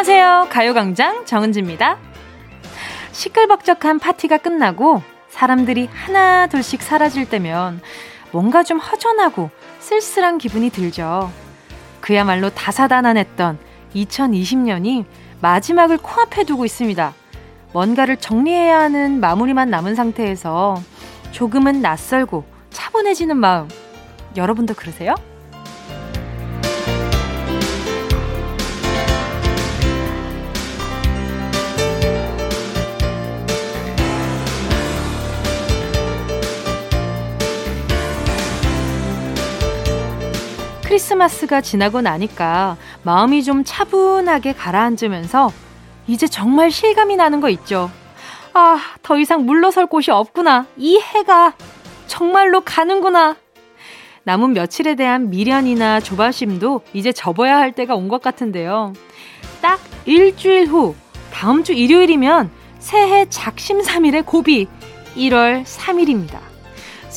안녕하세요. 가요광장 정은지입니다. 시끌벅적한 파티가 끝나고 사람들이 하나 둘씩 사라질 때면 뭔가 좀 허전하고 쓸쓸한 기분이 들죠. 그야말로 다사다난했던 2020년이 마지막을 코앞에 두고 있습니다. 뭔가를 정리해야 하는 마무리만 남은 상태에서 조금은 낯설고 차분해지는 마음. 여러분도 그러세요? 크리스마스가 지나고 나니까 마음이 좀 차분하게 가라앉으면서 이제 정말 실감이 나는 거 있죠. 아, 더 이상 물러설 곳이 없구나. 이 해가 정말로 가는구나. 남은 며칠에 대한 미련이나 조바심도 이제 접어야 할 때가 온 것 같은데요. 딱 일주일 후, 다음 주 일요일이면 새해 작심삼일의 고비, 1월 3일입니다.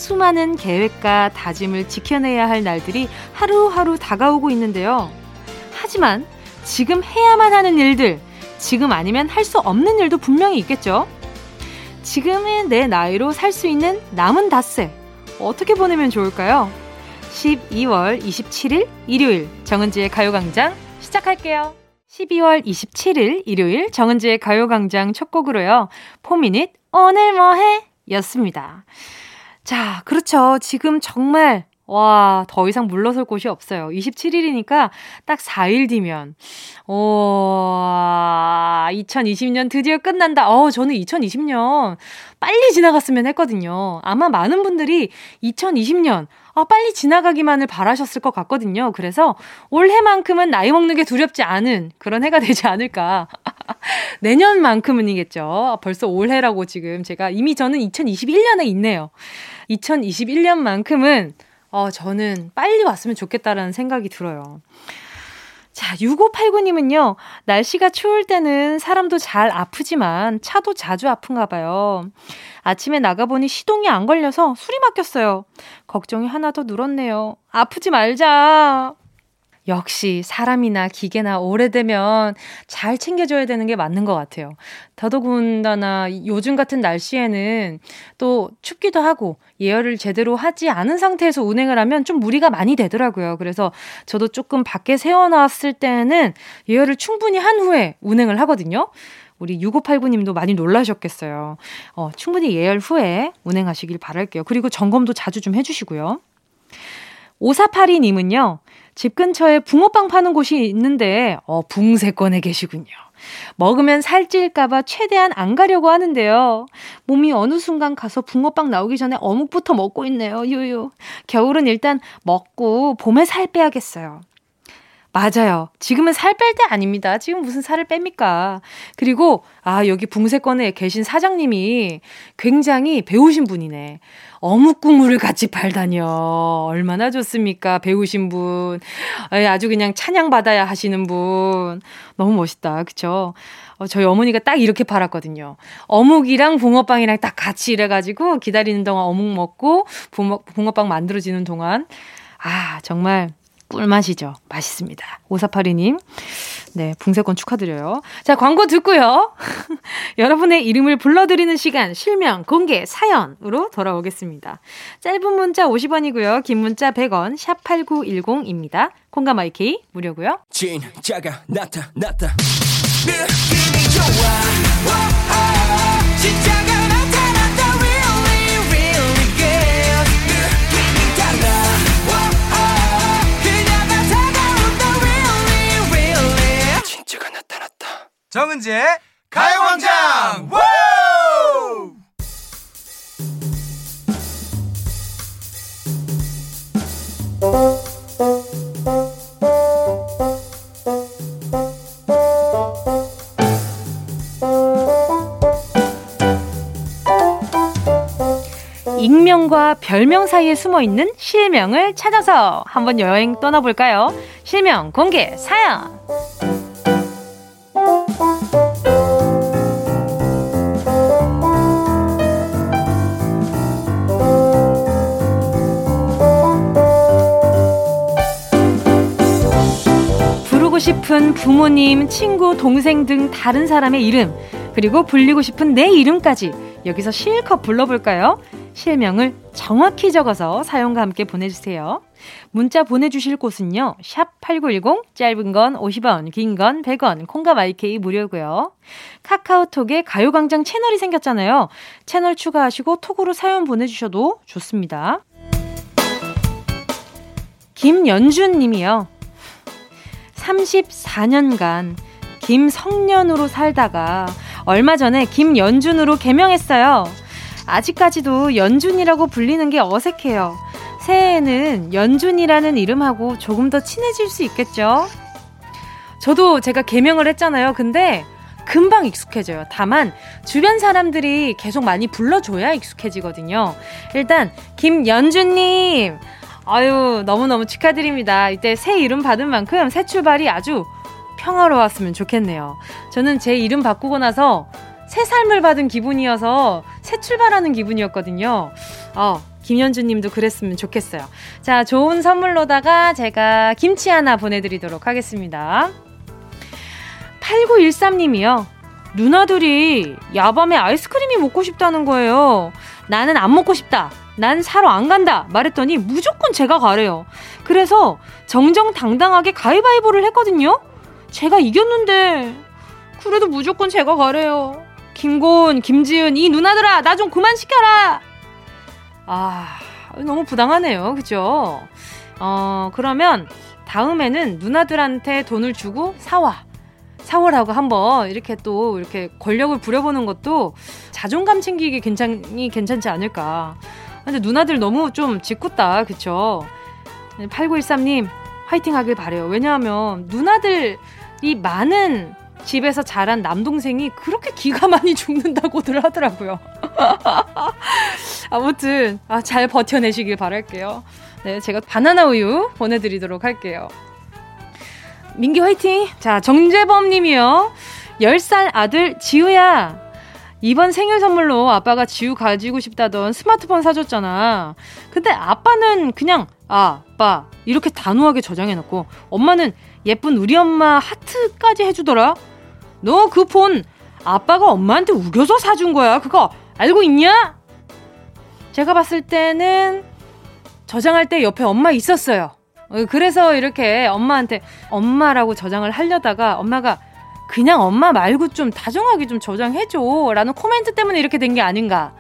수많은 계획과 다짐을 지켜내야 할 날들이 하루하루 다가오고 있는데요. 하지만 지금 해야만 하는 일들, 지금 아니면 할 수 없는 일도 분명히 있겠죠? 지금의 내 나이로 살 수 있는 남은 닷새, 어떻게 보내면 좋을까요? 12월 27일 일요일 정은지의 가요광장 시작할게요. 12월 27일 일요일 정은지의 가요광장 첫 곡으로요. 포미닛 오늘 뭐해? 였습니다. 자, 그렇죠. 지금 정말 와, 더 이상 물러설 곳이 없어요. 27일이니까 딱 4일 뒤면. 오, 2020년 드디어 끝난다. 어, 저는 2020년 빨리 지나갔으면 했거든요. 아마 많은 분들이 2020년, 아, 빨리 지나가기만을 바라셨을 것 같거든요. 그래서 올해만큼은 나이 먹는 게 두렵지 않은 그런 해가 되지 않을까. 내년만큼은이겠죠. 벌써 올해라고 지금 제가 이미 저는 2021년에 있네요. 2021년만큼은 어, 저는 빨리 왔으면 좋겠다라는 생각이 들어요. 자, 6589님은요, 날씨가 추울 때는 사람도 잘 아프지만 차도 자주 아픈가 봐요. 아침에 나가보니 시동이 안 걸려서 술이 막혔어요. 걱정이 하나 더 늘었네요. 아프지 말자. 역시 사람이나 기계나 오래되면 잘 챙겨줘야 되는 게 맞는 것 같아요. 더더군다나 요즘 같은 날씨에는 또 춥기도 하고 예열을 제대로 하지 않은 상태에서 운행을 하면 좀 무리가 많이 되더라고요. 그래서 저도 조금 밖에 세워놨을 때는 예열을 충분히 한 후에 운행을 하거든요. 우리 6589님도 많이 놀라셨겠어요. 어, 충분히 예열 후에 운행하시길 바랄게요. 그리고 점검도 자주 좀 해주시고요. 5482님은요, 집 근처에 붕어빵 파는 곳이 있는데, 어, 붕세권에 계시군요. 먹으면 살찔까봐 최대한 안 가려고 하는데요. 몸이 어느 순간 가서 붕어빵 나오기 전에 어묵부터 먹고 있네요. 유유. 겨울은 일단 먹고 봄에 살 빼야겠어요. 맞아요. 지금은 살 뺄 때 아닙니다. 지금 무슨 살을 뺍니까? 그리고, 아, 여기 붕세권에 계신 사장님이 굉장히 배우신 분이네. 어묵 국물을 같이 팔다니요. 얼마나 좋습니까? 배우신 분. 아주 그냥 찬양받아야 하시는 분. 너무 멋있다. 그쵸? 어, 저희 어머니가 딱 이렇게 팔았거든요. 어묵이랑 붕어빵이랑 딱 같이 이래가지고 기다리는 동안 어묵 먹고 붕어, 붕어빵 만들어지는 동안. 아, 정말 꿀맛이죠. 맛있습니다. 오사파리님. 네, 붕세권 축하드려요. 자, 광고 듣고요. 여러분의 이름을 불러드리는 시간, 실명, 공개, 사연으로 돌아오겠습니다. 짧은 문자 50원이고요. 긴 문자 100원, 샵8910입니다. 콩감 IK 무료고요. 진짜가 나타났다. 느낌이 좋아. 정은지의 가요광장 익명과 별명 사이에 숨어 있는 실명을 찾아서 한번 여행 떠나볼까요? 실명 공개 사연. 싶은 부모님, 친구, 동생 등 다른 사람의 이름, 그리고 불리고 싶은 내 이름까지 여기서 실컷 불러볼까요? 실명을 정확히 적어서 사용과 함께 보내주세요. 문자 보내주실 곳은요. 샵 8910, 짧은 건 50원, 긴 건 100원, 콩과 마이케이 무료고요. 카카오톡에 가요광장 채널이 생겼잖아요. 채널 추가하시고 톡으로 사연 보내주셔도 좋습니다. 김연준 님이요. 34년간 김성년으로 살다가 얼마 전에 김연준으로 개명했어요. 아직까지도 연준이라고 불리는 게 어색해요. 새해에는 연준이라는 이름하고 조금 더 친해질 수 있겠죠? 저도 제가 개명을 했잖아요. 근데 금방 익숙해져요. 다만 주변 사람들이 계속 많이 불러줘야 익숙해지거든요. 일단 김연준님 아유 너무너무 축하드립니다. 이때 새 이름 받은 만큼 새 출발이 아주 평화로웠으면 좋겠네요. 저는 제 이름 바꾸고 나서 새 삶을 받은 기분이어서 새 출발하는 기분이었거든요. 어, 김현주 님도 그랬으면 좋겠어요. 자, 좋은 선물로다가 제가 김치 하나 보내드리도록 하겠습니다. 8913 님이요. 누나들이 야밤에 아이스크림이 먹고 싶다는 거예요. 나는 안 먹고 싶다. 난 사러 안 간다. 말했더니 무조건 제가 가래요. 그래서 정정당당하게 가위바위보를 했거든요. 제가 이겼는데 그래도 무조건 제가 가래요. 김곤, 김지은, 이 누나들아, 나 좀 그만 시켜라! 아, 너무 부당하네요. 그죠? 어, 그러면 다음에는 누나들한테 돈을 주고 사와. 사오라고 한번 이렇게 또 이렇게 권력을 부려보는 것도 자존감 챙기기 괜찮이 괜찮지 않을까. 근데 누나들 너무 좀 짓궂다. 그쵸? 8913님, 화이팅 하길 바래요. 왜냐하면 누나들이 많은 집에서 자란 남동생이 그렇게 기가 많이 죽는다고들 하더라고요. 아무튼 아, 잘 버텨내시길 바랄게요. 네, 제가 바나나 우유 보내드리도록 할게요. 민기 화이팅! 자, 정재범 님이요. 10살 아들 지우야. 이번 생일 선물로 아빠가 지우 가지고 싶다던 스마트폰 사줬잖아. 근데 아빠는 그냥 아, 아빠 이렇게 단호하게 저장해놓고 엄마는 예쁜 우리 엄마 하트까지 해주더라. 너 그 폰 아빠가 엄마한테 우겨서 사준 거야. 그거 알고 있냐? 제가 봤을 때는 저장할 때 옆에 엄마 있었어요. 어, 그래서 이렇게 엄마한테 엄마라고 저장을 하려다가 엄마가 그냥 엄마 말고 좀 다정하게 좀 저장해줘. 라는 코멘트 때문에 이렇게 된 게 아닌가.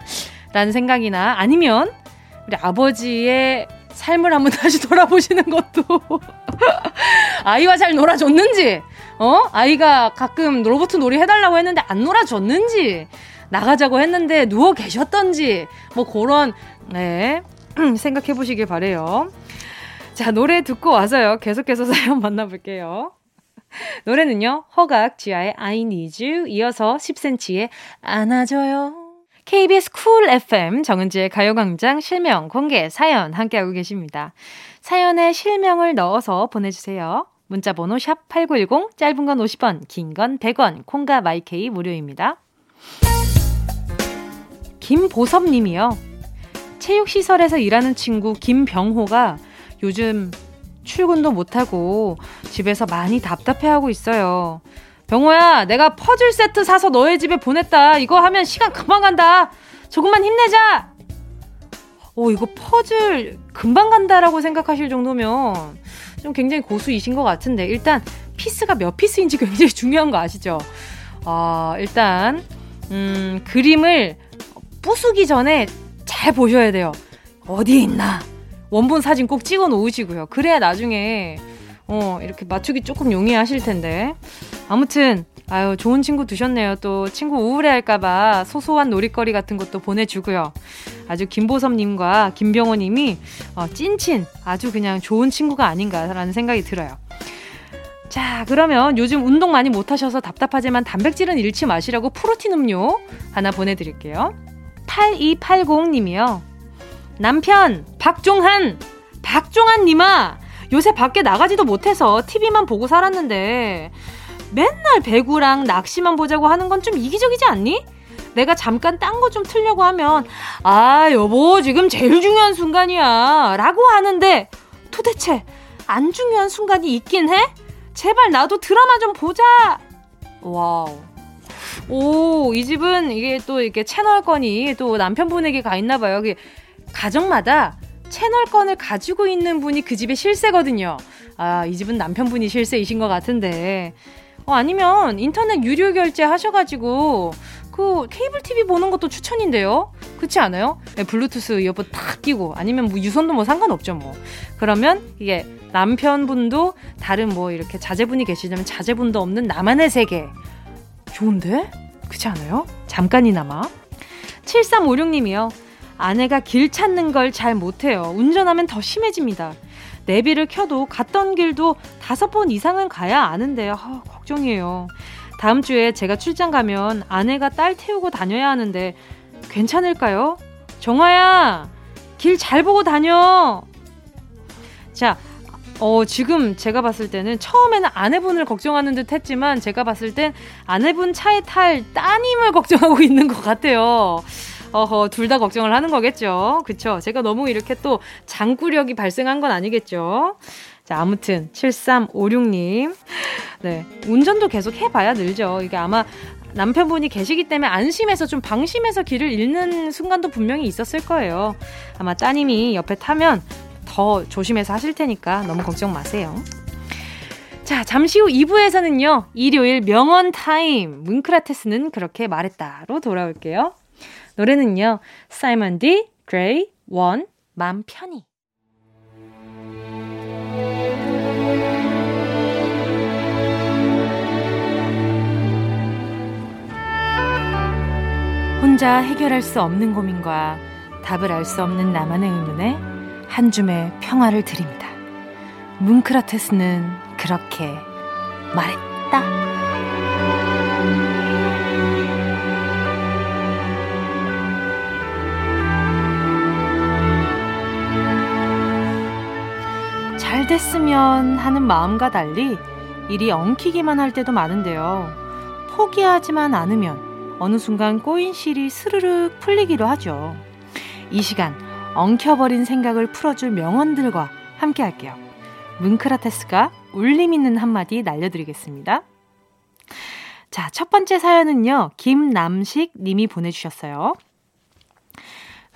라는 생각이나 아니면 우리 아버지의 삶을 한번 다시 돌아보시는 것도 아이와 잘 놀아줬는지 어? 아이가 가끔 로봇 놀이 해달라고 했는데 안 놀아줬는지, 나가자고 했는데 누워 계셨던지, 뭐 그런, 네, 생각해 보시길 바래요 자, 노래 듣고 와서요. 계속해서 사연 만나볼게요. 노래는요, 허각 지아의 I need you, 이어서 10cm의 안아줘요. KBS 쿨 FM 정은지의 가요광장 실명 공개 사연 함께하고 계십니다. 사연에 실명을 넣어서 보내주세요. 문자번호 샵 8910, 짧은 건 50원, 긴 건 100원, 콩과 마이케이 무료입니다. 김보섭 님이요. 체육시설에서 일하는 친구 김병호가 요즘 출근도 못하고 집에서 많이 답답해하고 있어요. 병호야, 내가 퍼즐 세트 사서 너의 집에 보냈다. 이거 하면 시간 금방 간다. 조금만 힘내자! 오, 이거 퍼즐 금방 간다라고 생각하실 정도면 좀 굉장히 고수이신 것 같은데 일단 piece가 몇 piece인지 굉장히 중요한 거 아시죠? 어, 일단 음, 그림을 부수기 전에 잘 보셔야 돼요. 어디에 있나? 원본 사진 꼭 찍어 놓으시고요. 그래야 나중에 어, 이렇게 맞추기 조금 용이하실 텐데. 아무튼 아유, 좋은 친구 두셨네요. 또 친구 우울해할까봐 소소한 놀이거리 같은 것도 보내주고요. 아주 김보섭님과 김병호님이 어, 찐친 아주 그냥 좋은 친구가 아닌가라는 생각이 들어요. 자, 그러면 요즘 운동 많이 못하셔서 답답하지만 단백질은 잃지 마시라고 프로틴 음료 하나 보내드릴게요. 8280님이요. 남편, 박종한! 박종한 님아! 요새 밖에 나가지도 못해서 TV만 보고 살았는데, 맨날 배구랑 낚시만 보자고 하는 건 좀 이기적이지 않니? 내가 잠깐 딴 거 좀 틀려고 하면 아 여보 지금 제일 중요한 순간이야 라고 하는데 도대체 안 중요한 순간이 있긴 해? 제발 나도 드라마 좀 보자! wow. 오, 이 집은 이게 또 이렇게 채널권이 또 남편분에게 가 있나 봐요. 가정마다 채널권을 가지고 있는 분이 그 집의 실세거든요. 아, 이 집은 남편분이 실세이신 것 같은데. 어, 아니면 인터넷 유료 결제 하셔가지고 그 케이블 TV 보는 것도 추천인데요. 그렇지 않아요? 네, 블루투스 이어폰 탁 끼고 아니면 뭐 유선도 뭐 상관없죠 뭐. 그러면 이게 남편분도 다른 뭐 이렇게 자제분이 계시다면 자제분도 없는 나만의 세계. 좋은데? 그렇지 않아요? 잠깐이나마. 7356님이요. 아내가 길 찾는 걸 잘 못해요. 운전하면 더 심해집니다. 내비를 켜도 갔던 길도 다섯 번 이상은 가야 아는데요. 아, 걱정이에요. 다음 주에 제가 출장 가면 아내가 딸 태우고 다녀야 하는데 괜찮을까요? 정화야, 길 잘 보고 다녀. 자, 어, 지금 제가 봤을 때는 처음에는 아내분을 걱정하는 듯 했지만 제가 봤을 땐 아내분 차에 탈 따님을 걱정하고 있는 것 같아요. 어허, 둘 다 걱정을 하는 거겠죠. 그쵸? 제가 너무 이렇게 또 장구력이 발생한 건 아니겠죠. 자, 아무튼, 7356님. 네. 운전도 계속 해 봐야 늘죠. 이게 아마 남편분이 계시기 때문에 안심해서 좀 방심해서 길을 잃는 순간도 분명히 있었을 거예요. 아마 따님이 옆에 타면 더 조심해서 하실 테니까 너무 걱정 마세요. 자, 잠시 후 2부에서는요, 일요일 명언 타임. 뭉크라테스는 그렇게 말했다로 돌아올게요. 노래는요, 사이먼 디, 그레이, 원, 맘 편히. 혼자 해결할 수 없는 고민과 답을 알 수 없는 나만의 의문에 한 줌의 평화를 드립니다. 뭉크라테스는 그렇게 말했다. 잘 됐으면 하는 마음과 달리 일이 엉키기만 할 때도 많은데요. 포기하지만 않으면 어느 순간 꼬인 실이 스르륵 풀리기도 하죠. 이 시간 엉켜버린 생각을 풀어줄 명언들과 함께 할게요. 뭉크라테스가 울림 있는 한마디 날려드리겠습니다. 자, 첫 번째 사연은요, 김남식 님이 보내주셨어요.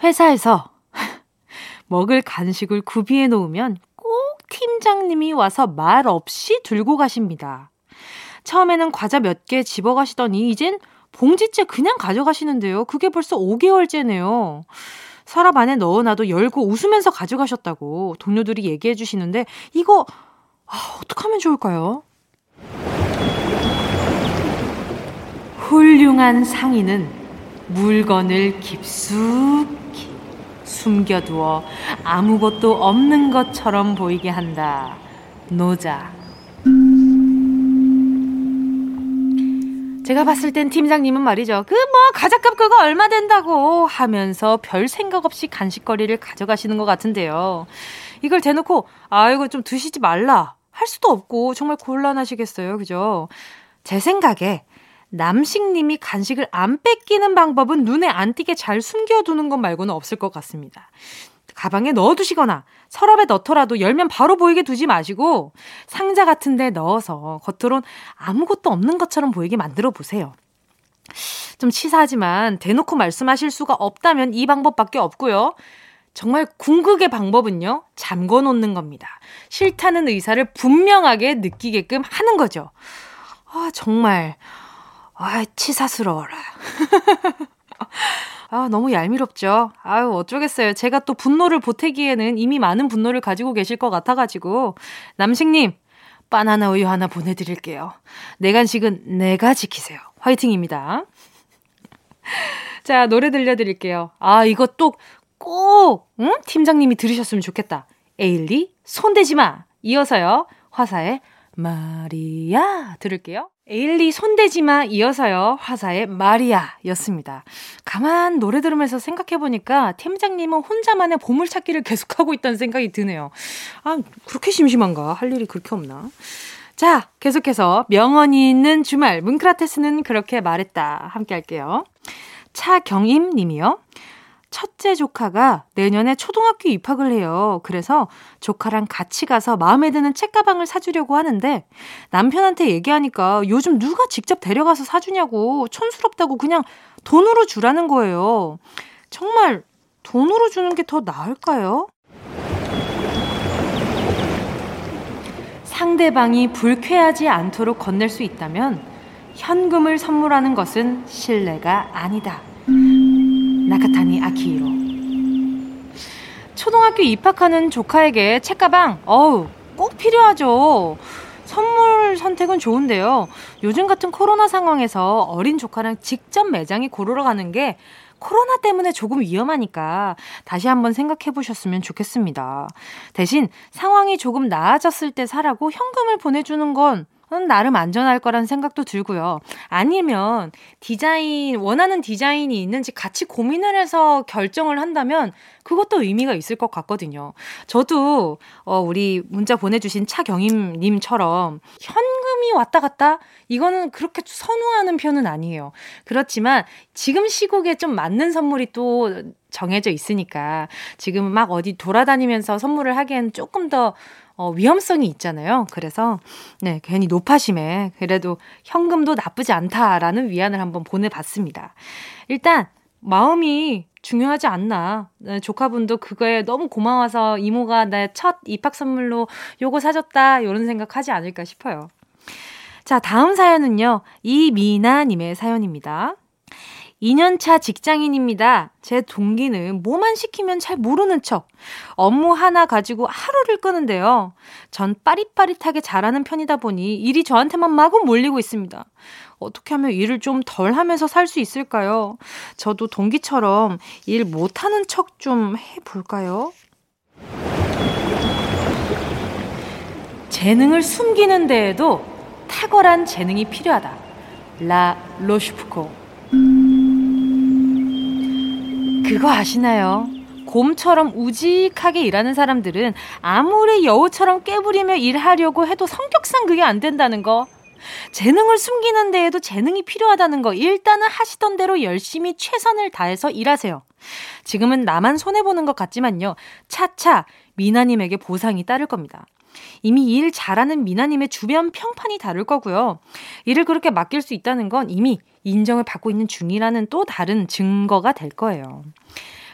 회사에서 먹을 간식을 구비해 놓으면 팀장님이 와서 말 없이 들고 가십니다. 처음에는 과자 몇 개 집어 가시더니 이젠 봉지째 그냥 가져가시는데요. 그게 벌써 5개월째네요. 서랍 안에 넣어놔도 열고 웃으면서 가져가셨다고 동료들이 얘기해 주시는데 이거 아, 어떡하면 좋을까요? 훌륭한 상인은 물건을 깊숙이 숨겨두어 아무것도 없는 것처럼 보이게 한다. 노자. 제가 봤을 땐 팀장님은 말이죠. 그 뭐 가자값 그거 얼마 된다고 하면서 별 생각 없이 간식거리를 가져가시는 것 같은데요. 이걸 대놓고 아 이거 좀 드시지 말라 할 수도 없고 정말 곤란하시겠어요. 그죠? 제 생각에 남식님이 간식을 안 뺏기는 방법은 눈에 안 띄게 잘 숨겨두는 것 말고는 없을 것 같습니다. 가방에 넣어두시거나 서랍에 넣더라도 열면 바로 보이게 두지 마시고 상자 같은 데 넣어서 겉으론 아무것도 없는 것처럼 보이게 만들어 보세요. 좀 치사하지만 대놓고 말씀하실 수가 없다면 이 방법밖에 없고요. 정말 궁극의 방법은요, 잠궈 놓는 겁니다. 싫다는 의사를 분명하게 느끼게끔 하는 거죠. 아, 정말. 아, 치사스러워라. 아, 너무 얄미롭죠. 아유, 어쩌겠어요. 제가 또 분노를 보태기에는 이미 많은 분노를 가지고 계실 것 같아가지고. 남식님, 바나나 우유 하나 보내드릴게요. 내 간식은 내가 지키세요. 화이팅입니다. 자, 노래 들려드릴게요. 아, 또 꼭, 응? 팀장님이 들으셨으면 좋겠다. 에일리, 손대지 마. 이어서요. 화사의 마리아 들을게요. 에일리 손대지마 이어서요. 화사의 마리아 였습니다. 가만 노래 들으면서 생각해 보니까 팀장님은 혼자만의 보물 찾기를 계속하고 있다는 생각이 드네요. 아, 그렇게 심심한가? 할 일이 그렇게 없나? 자, 계속해서 명언이 있는 주말, 문크라테스는 그렇게 말했다. 함께 할게요. 차경임 님이요. 첫째 조카가 내년에 초등학교 입학을 해요. 그래서 조카랑 같이 가서 마음에 드는 책가방을 사주려고 하는데 남편한테 얘기하니까 요즘 누가 직접 데려가서 사주냐고 촌스럽다고 그냥 돈으로 주라는 거예요. 정말 돈으로 주는 게 더 나을까요? 상대방이 불쾌하지 않도록 건넬 수 있다면 현금을 선물하는 것은 신뢰가 아니다. 나카타니 아키히로. 초등학교 입학하는 조카에게 책가방, 어우, 꼭 필요하죠. 선물 선택은 좋은데요. 요즘 같은 코로나 상황에서 어린 조카랑 직접 매장에 고르러 가는 게 코로나 때문에 조금 위험하니까 다시 한번 생각해 보셨으면 좋겠습니다. 대신 상황이 조금 나아졌을 때 사라고 현금을 보내주는 건 나름 안전할 거란 생각도 들고요. 아니면 디자인, 원하는 디자인이 있는지 같이 고민을 해서 결정을 한다면 그것도 의미가 있을 것 같거든요. 저도, 어, 우리 문자 보내주신 차경임님처럼 현금이 왔다 갔다? 이거는 그렇게 선호하는 편은 아니에요. 그렇지만 지금 시국에 좀 맞는 선물이 또 정해져 있으니까 지금 막 어디 돌아다니면서 선물을 하기엔 조금 더 어, 위험성이 있잖아요. 그래서, 네, 괜히 높아심에 그래도 현금도 나쁘지 않다라는 위안을 한번 보내봤습니다. 일단, 마음이 중요하지 않나. 네, 조카분도 그거에 너무 고마워서 이모가 내 첫 입학 선물로 요거 사줬다. 이런 생각 하지 않을까 싶어요. 자, 다음 사연은요. 이미나님의 사연입니다. 2년차 직장인입니다. 제 동기는 뭐만 시키면 잘 모르는 척. 업무 하나 가지고 하루를 끄는데요. 전 빠릿빠릿하게 잘하는 편이다 보니 일이 저한테만 마구 몰리고 있습니다. 어떻게 하면 일을 좀 덜 하면서 살 수 있을까요? 저도 동기처럼 일 못하는 척 좀 해볼까요? 재능을 숨기는 데에도 탁월한 재능이 필요하다. 라 로슈프코. 그거 아시나요? 곰처럼 우직하게 일하는 사람들은 아무리 여우처럼 깨부리며 일하려고 해도 성격상 그게 안 된다는 거. 재능을 숨기는 데에도 재능이 필요하다는 거. 일단은 하시던 대로 열심히 최선을 다해서 일하세요. 지금은 나만 손해보는 것 같지만요. 차차 미나님에게 보상이 따를 겁니다. 이미 일 잘하는 미나님의 주변 평판이 다를 거고요. 일을 그렇게 맡길 수 있다는 건 이미 인정을 받고 있는 중이라는 또 다른 증거가 될 거예요.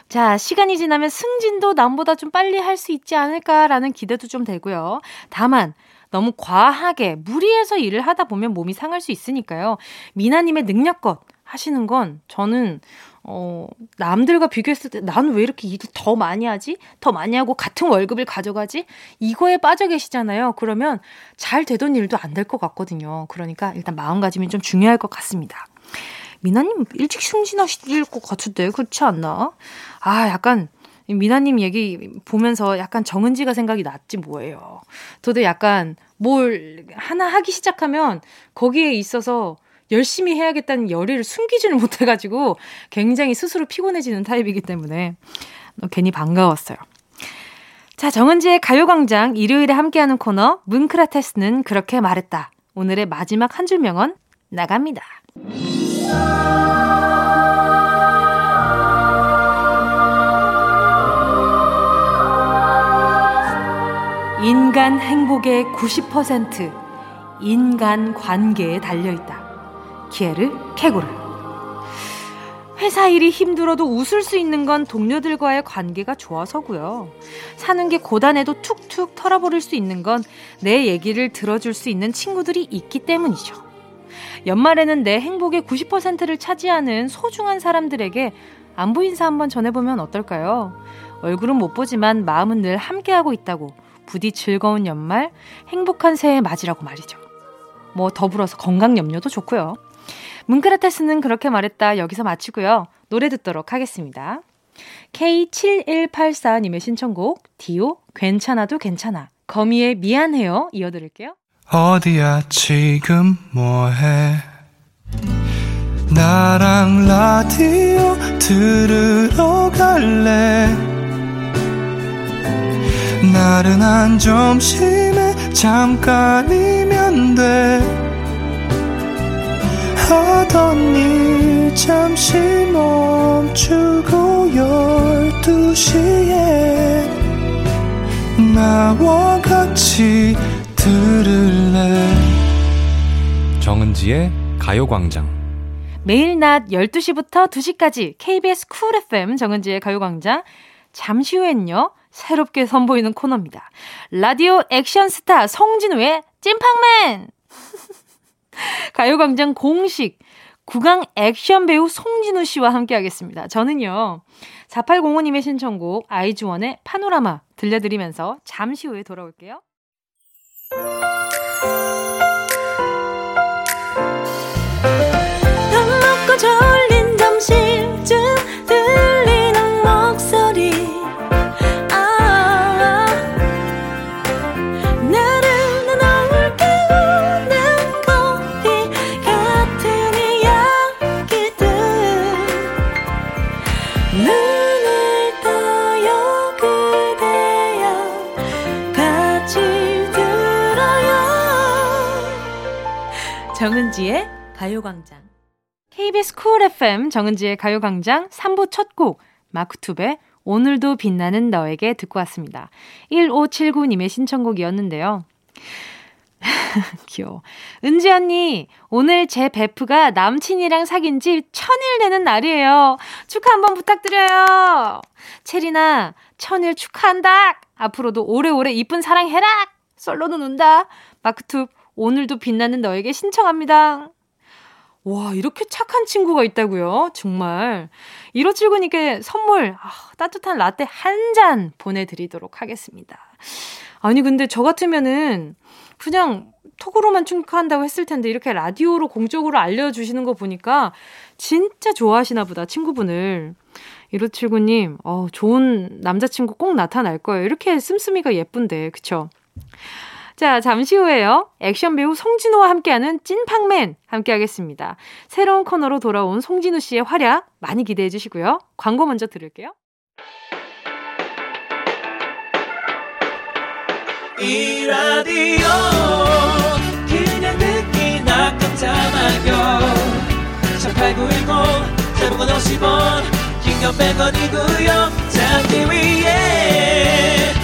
자, 시간이 지나면 승진도 남보다 좀 빨리 할 수 있지 않을까라는 기대도 좀 되고요. 다만, 너무 과하게 무리해서 일을 하다 보면 몸이 상할 수 있으니까요. 미나님의 능력껏 하시는 건 저는 어, 남들과 비교했을 때 나는 왜 이렇게 일을 더 많이 하지? 더 많이 하고 같은 월급을 가져가지? 이거에 빠져 계시잖아요. 그러면 잘 되던 일도 안 될 것 같거든요. 그러니까 일단 마음가짐이 좀 중요할 것 같습니다. 미나님 일찍 승진하실 것 같은데 그렇지 않나? 아 약간 미나님 얘기 보면서 약간 정은지가 생각이 났지 뭐예요. 저도 약간 뭘 하나 하기 시작하면 거기에 있어서 열심히 해야겠다는 열의를 숨기지를 못해가지고 굉장히 스스로 피곤해지는 타입이기 때문에 괜히 반가웠어요. 자, 정은지의 가요광장 일요일에 함께하는 코너 문크라테스는 그렇게 말했다. 오늘의 마지막 한 줄 명언 나갑니다. 인간 행복의 90% 인간 관계에 달려있다. 키에르 케고르. 회사 일이 힘들어도 웃을 수 있는 건 동료들과의 관계가 좋아서고요. 사는 게 고단해도 툭툭 털어버릴 수 있는 건 내 얘기를 들어줄 수 있는 친구들이 있기 때문이죠. 연말에는 내 행복의 90%를 차지하는 소중한 사람들에게 안부 인사 한번 전해보면 어떨까요? 얼굴은 못 보지만 마음은 늘 함께하고 있다고 부디 즐거운 연말, 행복한 새해 맞이라고 말이죠. 뭐 더불어서 건강 염려도 좋고요. 문크라테스는 그렇게 말했다 여기서 마치고요. 노래 듣도록 하겠습니다. K7184님의 신청곡 디오 괜찮아도 괜찮아 거미의 미안해요 이어드릴게요. 어디야 지금 뭐해 나랑 라디오 들으러 갈래 나른한 점심에 잠깐이면 돼 하던 일 잠시 멈추고 열두 시에 나와 같이 들을래? 정은지의 가요광장. 매일 낮 12시부터 2시까지 KBS 쿨 FM 정은지의 가요광장. 잠시 후엔요 새롭게 선보이는 코너입니다. 라디오 액션 스타 송진우의 찐팡맨 가요광장 공식 구강 액션 배우 송진우 씨와 함께 하겠습니다. 저는요, 4805님의 신청곡 아이즈원의 파노라마 들려드리면서 잠시 후에 돌아올게요. 정은지의 가요광장. KBS 쿨 FM 정은지의 가요광장 3부 첫 곡, 마크툽의 오늘도 빛나는 너에게 듣고 왔습니다. 1579님의 신청곡이었는데요. 귀여워. 은지 언니, 오늘 제 베프가 남친이랑 사귄 지 천일 되는 날이에요. 축하 한번 부탁드려요. 체리나, 천일 축하한다. 앞으로도 오래오래 이쁜 사랑 해라. 솔로는 운다. 마크투 오늘도 빛나는 너에게 신청합니다. 와, 이렇게 착한 친구가 있다고요? 정말. 1579님께 선물, 아, 따뜻한 라떼 한 잔 보내드리도록 하겠습니다. 아니, 근데 저 같으면은 그냥 톡으로만 축하한다고 했을 텐데 이렇게 라디오로 공적으로 알려주시는 거 보니까 진짜 좋아하시나 보다, 친구분을. 1579님, 어, 좋은 남자친구 꼭 나타날 거예요. 이렇게 씀씀이가 예쁜데, 그쵸? 자, 잠시 후에요. 액션 배우 송진우와 함께하는 찐팡맨 함께하겠습니다. 새로운 코너로 돌아온 송진우 씨의 활약 많이 기대해 주시고요. 광고 먼저 들을게요. 이 라디오 그냥 듣기나 깜짝마요 18910 대목원 50원 긴건 100원이고요 잠기 위에 무릎을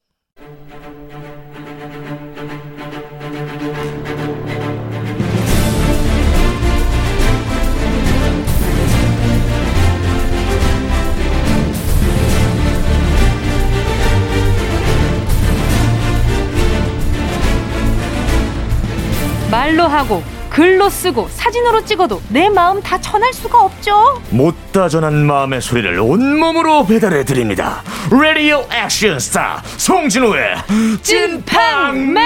말로 하고 글로 쓰고 사진으로 찍어도 내 마음 다 전할 수가 없죠. 못다 전한 마음의 소리를 온몸으로 배달해 드립니다. 라디오 액션 스타 송진우의 찐팡맨.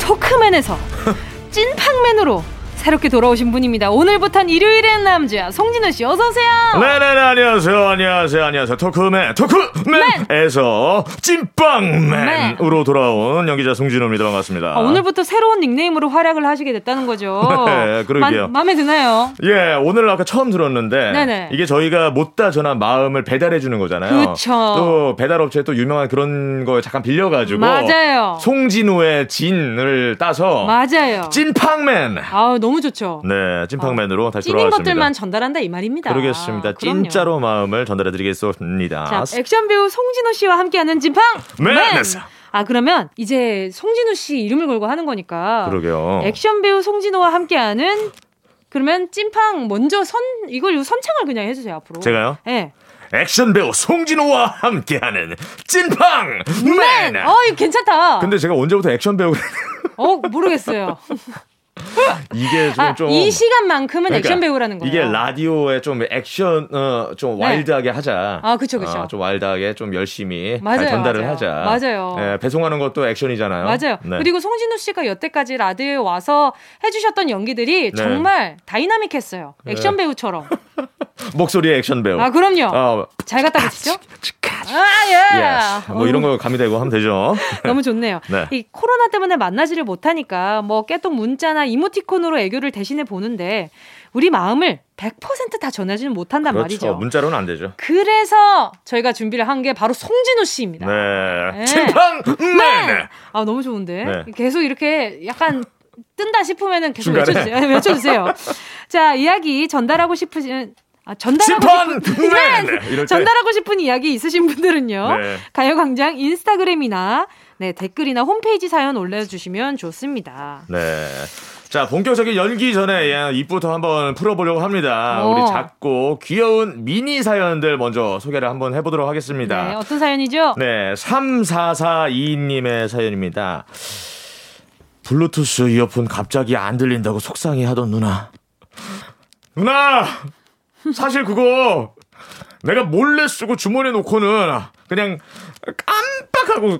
토크맨에서 찐팡맨으로 새롭게 돌아오신 분입니다. 오늘부터는 일요일의 남자 송진우 씨 어서 오세요. 네네네 안녕하세요 안녕하세요 안녕하세요 토크맨 토크맨에서 찐빵맨으로 돌아온 연기자 송진우입니다 반갑습니다. 아, 오늘부터 새로운 닉네임으로 활약을 하시게 됐다는 거죠. 네, 그러게요. 마, 마음에 드나요? 예 오늘 아까 처음 들었는데 네네. 이게 저희가 못다 전한 마음을 배달해 주는 거잖아요. 그쵸. 또 배달 업체 또 유명한 그런 거 잠깐 빌려가지고 맞아요. 송진우의 진을 따서 맞아요. 찐팡맨. 아 너무 좋죠. 네, 찐팡맨으로 다시 찐인 돌아왔습니다. 것들만 전달한다 이 말입니다. 그러겠습니다. 그럼요. 진짜로 마음을 전달해드리겠습니다. 자, 액션 배우 송진호 씨와 함께하는 찐팡 맨! 맨. 아 그러면 이제 송진호 씨 이름을 걸고 하는 거니까 그러게요. 액션 배우 송진호와 함께하는 그러면 찐팡 먼저 선 이걸 선창을 그냥 해주세요 앞으로. 제가요? 네. 액션 배우 송진호와 함께하는 찐팡 맨. 맨. 어 이거 괜찮다. 근데 제가 언제부터 액션 배우 어 모르겠어요. 이게 좀, 아, 좀 이 시간만큼은 그러니까 액션 배우라는 거예요. 이게 라디오에 좀 액션 어 좀 네. 와일드하게 하자. 아, 그쵸, 그쵸. 어, 좀 와일드하게 좀 열심히 맞아요, 잘 전달을 맞아요. 하자. 맞아요. 예, 배송하는 것도 액션이잖아요. 맞아요. 네. 그리고 송진우 씨가 여태까지 라디오에 와서 해주셨던 연기들이 네. 정말 다이나믹했어요. 액션 배우처럼. 목소리의 액션 배우. 아 그럼요. 어, 잘 갖다 붙이죠? 아, 예. yes. 뭐 이런 거 가미되고 하면 되죠. 너무 좋네요. 네. 이 코로나 때문에 만나지를 못하니까 뭐 깨톡 문자나 이모티콘으로 애교를 대신해 보는데 우리 마음을 100%다 전하지는 못한단 그렇죠. 말이죠. 문자로는 안 되죠. 그래서 저희가 준비를 한 게 바로 송진우 씨입니다. 네. 네. 찐팡! 네. 네. 아 너무 좋은데 네. 계속 이렇게 약간 뜬다 싶으면은 계속 중간에? 외쳐주세요. 네, 외쳐주세요. 자 이야기 전달하고 싶으신 아, 전달하고! 싶은 네, 네. 전달하고 싶은 이야기 있으신 분들은요. 네. 가요광장 인스타그램이나 네, 댓글이나 홈페이지 사연 올려주시면 좋습니다. 네. 자, 본격적인 연기 전에 예, 입부터 한번 풀어보려고 합니다. 어. 우리 작고 귀여운 미니 사연들 먼저 소개를 한번 해보도록 하겠습니다. 네, 어떤 사연이죠? 네, 3442님의 사연입니다. 블루투스 이어폰 갑자기 안 들린다고 속상해 하던 누나. 누나! 사실 그거 내가 몰래 쓰고 주머니에 놓고는 그냥 깜빡하고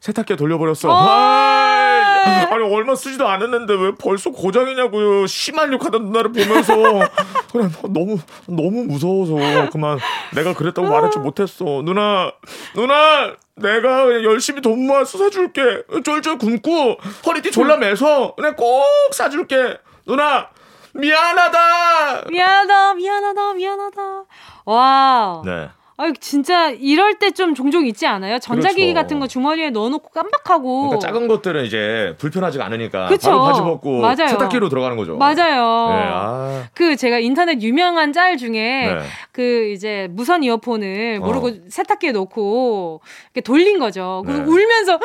세탁기에 돌려버렸어. 아이, 아니 얼마 쓰지도 않았는데 왜 벌써 고장이냐고요. 심한 욕하던 누나를 보면서 그냥 너무 너무 무서워서 그만 내가 그랬다고 말하지 못했어. 누나 누나 내가 열심히 돈 모아서 사줄게. 쫄쫄 굶고 허리띠 졸라 매서 그냥 꼭 사줄게. 누나 미안하다. 미안하다, 미안하다, 미안하다. 와. 네. 아유, 진짜 이럴 때 좀 종종 있지 않아요? 전자기기 그렇죠. 같은 거 주머니에 넣어놓고 깜빡하고. 그러니까 작은 것들은 이제 불편하지가 않으니까 그쵸. 바로 바지 벗고 맞아요. 세탁기로 들어가는 거죠. 맞아요. 네, 아. 그 제가 인터넷 유명한 짤 중에 네. 그 이제 무선 이어폰을 어. 모르고 세탁기에 놓고 이렇게 돌린 거죠. 그래서 네. 울면서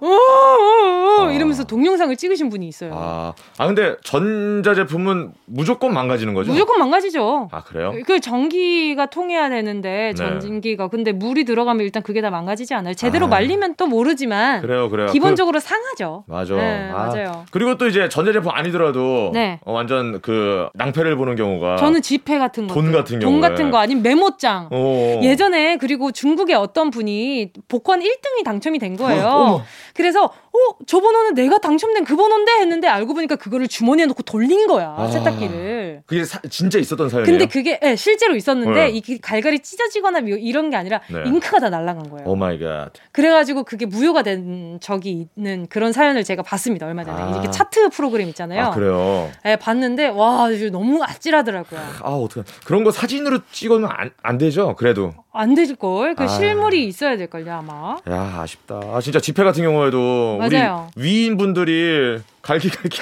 어어어 아. 이러면서 동영상을 찍으신 분이 있어요. 아, 아 근데 전자 제품은 무조건 망가지는 거죠? 무조건 망가지죠. 아 그래요? 그 전기가 통해야 되는데 네. 전기가 근데 물이 들어가면 일단 그게 다 망가지지 않아요. 제대로 아. 말리면 또 모르지만 그래요, 그래요. 기본적으로 상하죠. 그, 맞아. 네, 아, 맞아요. 그리고 또 이제 전자 제품 아니더라도 네. 어, 완전 그 낭패를 보는 경우가 저는 지폐 같은 거, 돈 같은 돈 경우에. 같은 거 아니면 메모장. 어. 예전에 그리고 중국의 어떤 분이 복권 1등이 당첨이 된 거예요. 어머. 그래서 어, 저 번호는 내가 당첨된 그 번호인데 했는데 알고 보니까 그거를 주머니에 넣고 돌린 거야. 아. 세탁기를. 그게 사- 진짜 있었던 사연이에요. 근데 그게 예, 실제로 있었는데 네. 이게 갈갈이 찢어지거나 뭐 이런 게 아니라 네. 잉크가 다 날아간 거예요. oh my god. 그래가지고 그게 무효가 된 적이 있는 그런 사연을 제가 봤습니다 얼마 전에 아. 이렇게 차트 프로그램 있잖아요. 아 그래요. 예, 봤는데 와 너무 아찔하더라고요. 아 어떻게 그런 거 사진으로 찍으면 안, 안 되죠. 그래도. 안될 걸. 그 아. 실물이 있어야 될 걸요 아마. 야 아쉽다. 아 진짜 집회 같은 경우에도 맞아요. 우리 위인 분들이 갈기갈기.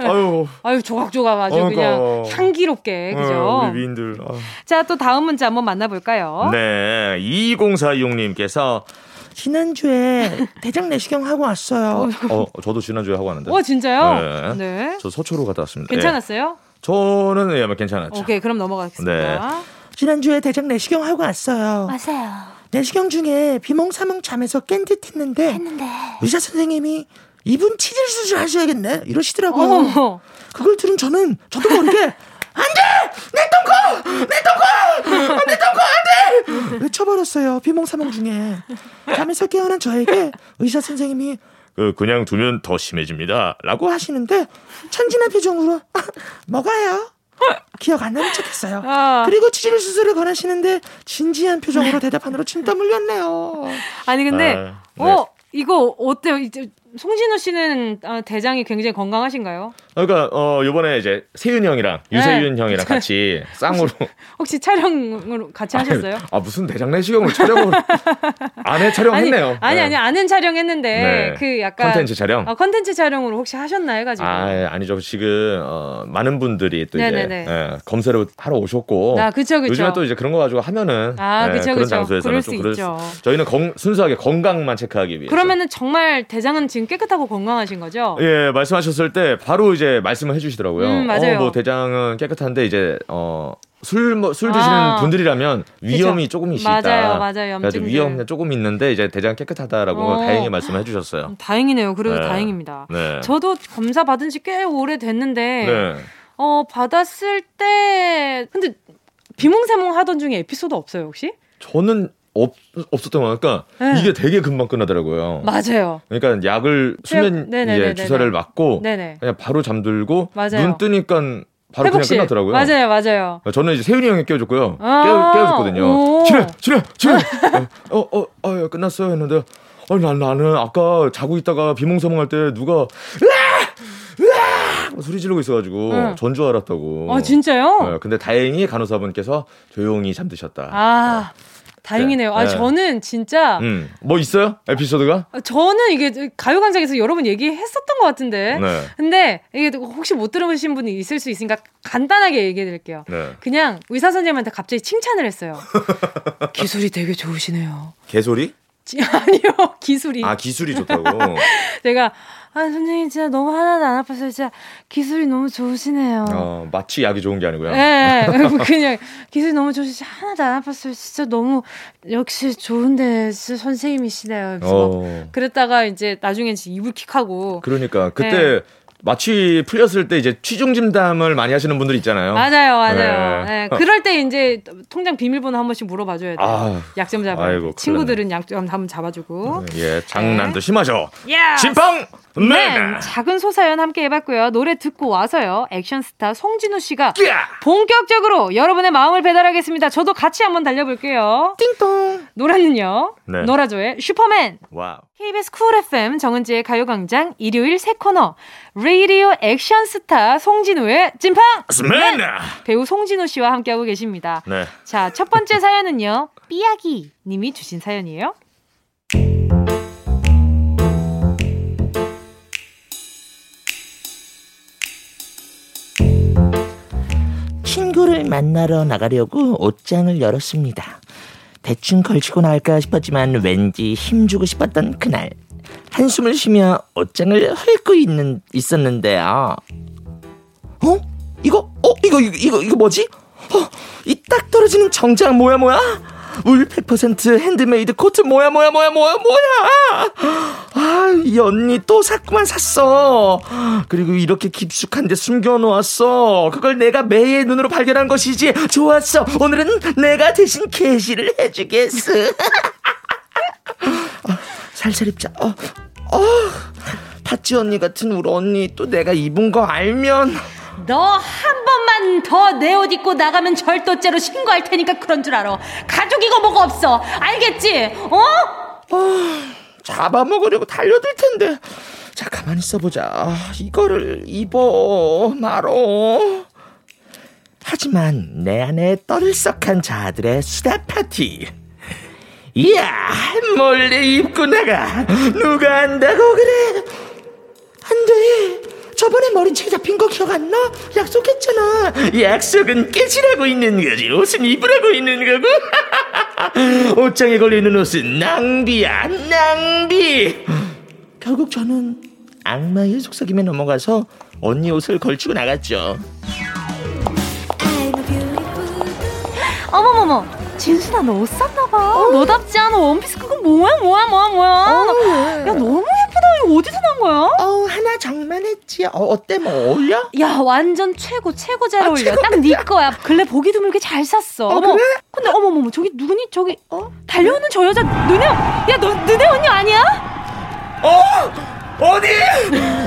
아유. 아유 조각조각 아주 그러니까. 그냥 향기롭게 그죠. 어, 우리 위인들. 아. 자또 다음 문제 한번 만나볼까요? 네, 2046님께서 지난주에 대장 내시경 하고 왔어요. 어, 저도 지난주에 하고 왔는데. 와 진짜요? 네. 네. 저 서초로 갔다 왔습니다. 괜찮았어요? 예. 저는 예, 괜찮았죠. 오케이 그럼 넘어가겠습니다. 네. 지난주에 대장 내시경 하고 왔어요. 맞아요. 내시경 중에 비몽사몽 잠에서 깬 듯 했는데 했는데 의사 선생님이 이분 치질 수술 하셔야겠네 이러시더라고요. 어머. 그걸 들은 저는 저도 모르게 안돼 내 똥꼬 내 똥꼬 안돼 똥꼬 안돼 외쳐버렸어요 비몽사몽 중에 잠에서 깨어난 저에게 의사 선생님이 그 그냥 두면 더 심해집니다라고 고 하시는데 천진한 표정으로 먹어요 기억 안 나는 척했어요 아. 그리고 치질 수술을 권하시는데 진지한 표정으로 대답하느라 침땀 흘렸네요 아니 근데 아, 네. 어 이거 어때요? 이제 송진우 씨는 아, 대장이 굉장히 건강하신가요? 그러니까 어 요번에 이제 세윤 형이랑 유세윤 네. 형이랑 같이 쌍으로 혹시 촬영을 같이 하셨어요? 아 무슨 대장 내시경을 촬영을 안해 촬영했네요. 아니 네. 아니 아는 촬영했는데 네. 그 약간 컨텐츠 촬영? 아, 컨텐츠 촬영으로 혹시 하셨나 해가지고. 아 아니죠 지금 어, 많은 분들이 또 이제 네네네. 예, 검사를 하러 오셨고 아, 그쵸, 그쵸. 요즘에 또 이제 그런 거 가지고 하면은 아, 예, 그쵸, 그런. 장소에서는 그럴 좀수 있죠. 저희는 건- 순수하게 건강만 체크하기 위해서 그러면은 정말 대장은 지금 깨끗하고 건강하신 거죠? 예, 말씀하셨을 때 바로 이제 말씀을 해주시더라고요. 음, 맞아요. 어, 뭐 대장은 깨끗한데 이제 어. 술, 뭐, 술 드시는 아. 분들이라면 위험이 그쵸. 조금 있다. 맞아요, 맞아요. 위험 조금 있는데 이제 대장 깨끗하다라고 어. 다행히 말씀해 주셨어요. 음, 다행이네요. 그래도 네. 다행입니다. 네. 저도 검사 받은 지 꽤 오래 됐는데 네. 어 받았을 때 근데 비몽사몽 하던 중에 에피소드 없어요 혹시? 저는 없, 없었던 거 그러니까 네. 이게 되게 금방 끝나더라고요. 맞아요. 그러니까 약을 수면 네네네네네. 예, 주사를 맞고 네네. 그냥 바로 잠들고 맞아요. 눈 뜨니까 바로 회복 그냥 씨. 끝났더라고요. 맞아요, 맞아요. 저는 이제 세윤이 형이 깨워줬고요. 아, 깨워. 오. 지뢰, 지뢰, 지뢰. 어, 어, 어, 어, 끝났어요 했는데, 아니, 난, 나는 아까 자고 있다가 비몽사몽할 때 누가! 소리 지르고 있어가지고 응. 전줄 알았다고. 아, 진짜요? 네, 근데 다행히 간호사분께서 조용히 잠드셨다. 아, 다행이네요. 아, 네. 저는 진짜 음, 뭐 있어요? 에피소드가? 저는 이게 가요광장에서 여러 번 얘기했었던 것 같은데. 네. 근데 이게 혹시 못 들으신 분이 있을 수 있으니까 간단하게 얘기해 드릴게요. 네. 그냥 의사 선생님한테 갑자기 칭찬을 했어요. 기술이 되게 좋으시네요. 개소리? 지- 아니요, 기술이. 아, 기술이 좋다고. 제가 아 선생님 진짜 너무 하나도 안 아파서 진짜 기술이 너무 좋으시네요. 어, 마취 약이 좋은 게 아니고요. 예, 그냥 기술이 너무 좋으시 하나도 안 아팠어요. 진짜 너무 역시 좋은데 진짜 선생님이시네요. 그래서 막 어, 그랬다가 이제 나중엔 이불킥하고 그러니까 그때 네. 마취 풀렸을 때 이제 취중 진담을 많이 하시는 분들 있잖아요. 맞아요, 맞아요. 네. 네. 그럴 때 이제 통장 비밀번호 한 번씩 물어봐줘야 돼요. 아, 약점 잡아. 아이고, 친구들은 약점 한번 잡아주고. 예, 장난도 심하죠. 야! 찐팡 맨. 맨 작은 소사연 함께 해봤고요. 노래 듣고 와서요. 액션스타 송진우 씨가 야! 본격적으로 여러분의 마음을 배달하겠습니다. 저도 같이 한번 달려볼게요. 띵동. 노래는요. 네. 노라조의 슈퍼맨. wow. KBS 쿨 FM 정은지의 가요광장 일요일 새 코너 레이디오 액션 스타 송진우의 찐팡 맨. 배우 송진우 씨와 함께하고 계십니다. 네. 자, 첫 번째 사연은요. 삐약이 님이 주신 사연이에요. 친구를 만나러 나가려고 옷장을 열었습니다. 대충 걸치고 나갈까 싶었지만 왠지 힘주고 싶었던 그날 한숨을 쉬며 옷장을 헐고 있는 있었는데요. 어? 이거 어 이거 이거 이거, 이거 뭐지? 어, 이 딱 떨어지는 정장 뭐야 뭐야? 울 100% 핸드메이드 코트 뭐야 뭐야 뭐야 뭐야 뭐야? 아, 이 언니 또 샀구만 샀어. 그리고 이렇게 깊숙한 데 숨겨놓았어. 그걸 내가 매의 눈으로 발견한 것이지. 좋았어. 오늘은 내가 대신 개시를 해주겠어. 아, 살살 입자. 어, 어, 파찌 언니 같은 우리 언니 또 내가 입은 거 알면. 너 한 번만 더 내 옷 입고 나가면 절도죄로 신고할 테니까 그런 줄 알아. 가족이고 뭐가 없어. 알겠지? 어? 잡아먹으려고 달려들 텐데. 자, 가만히 있어보자. 이거를 입어, 말어. 하지만 내 안에 떠들썩한 자들의 수다 파티. 이야, 몰래 입고 나가. 누가 안다고 그래? 안 돼. 저번에 머리채 잡힌 거 기억 안 나? 약속했잖아. 약속은 깨지라고 있는 거지. 옷은 입으라고 있는 거고. 옷장에 걸리는 옷은 낭비야, 낭비. 결국 저는 악마의 속삭임에 넘어가서 언니 옷을 걸치고 나갔죠. 어머머머. 진순아 너옷 샀나봐. 너답지 않아 원피스 그거 뭐야 뭐야 뭐야 뭐야. 야 너무. 이거 어디서 난 거야? 어 하나 장만했지. 어, 어때 뭐 어울려? 야 완전 최고 최고 잘 아, 어울려. 딱 네 거야. 근래 보기 드물게 잘 샀어. 어머. 그래? 근데 어머머머 저기 누구니? 저기 어? 달려오는 저 여자 너네 야너 너네 언니 아니야? 어? 어디?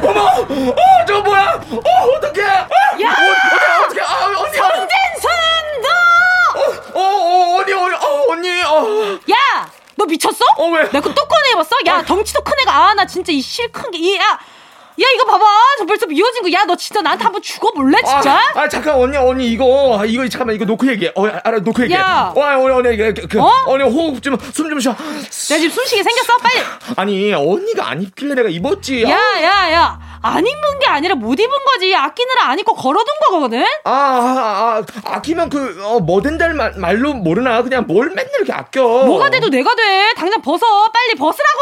어머! 어, 저 뭐야? 어, 어떡해? 어, 야! 어떡해, 어떡해? 아, 언니! 성진순 너! 어, 어, 언니, 언니, 어, 언니, 어. 야! 너 미쳤어? 어, 왜? 내가 그또 꺼내 입었어? 야, 덩치도 큰 애가, 아, 나 진짜 이 실 큰 게, 이, 야! 야, 이거 봐봐. 저 벌써 미워진 거. 야, 너 진짜 나한테 한번 죽어볼래, 진짜? 아, 아, 잠깐, 언니, 언니, 이거, 아, 이거, 잠깐만, 이거 놓고 얘기해. 어, 알아, 놓고 얘기해. 야! 어, 언니, 언니, 그, 그, 어? 언니, 호흡 좀, 숨 좀 쉬어. 내가 지금 숨쉬게 생겼어? 빨리! 아니, 언니가 안 입길래 내가 입었지. 야, 야, 야! 안 입은 게 아니라 못 입은 거지. 아끼느라 안 입고 걸어둔 거거든? 아, 아, 아, 아 끼면 그, 어, 뭐 된다는 말, 말로 모르나? 그냥 뭘 맨날 이렇게 아껴. 뭐가 돼도 내가 돼. 당장 벗어. 빨리 벗으라고!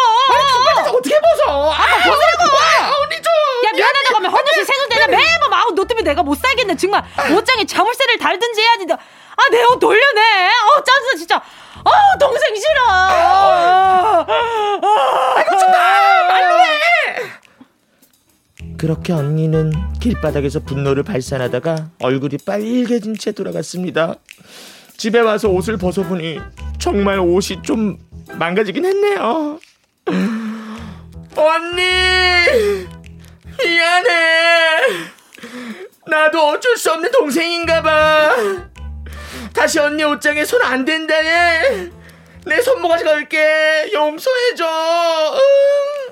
어떻게 벗어? 아, 벗으라고! 아, 언니 좀! 야, 미안하다고 하면 헌옷이 새는데 나 매번 마음 너 때문에 내가 못 살겠네. 정말 옷장에 자물쇠를 달든지 해야지. 너. 아, 내 옷 돌려내. 어, 짜증나, 진짜. 어, 동생 싫어. 아, 그렇게 언니는 길바닥에서 분노를 발산하다가 얼굴이 빨개진 채 돌아갔습니다. 집에 와서 옷을 벗어보니 정말 옷이 좀 망가지긴 했네요. 언니! 미안해! 나도 어쩔 수 없는 동생인가 봐. 다시 언니 옷장에 손 안 댄다 해. 내 손모 가져갈게. 용서해줘. 응.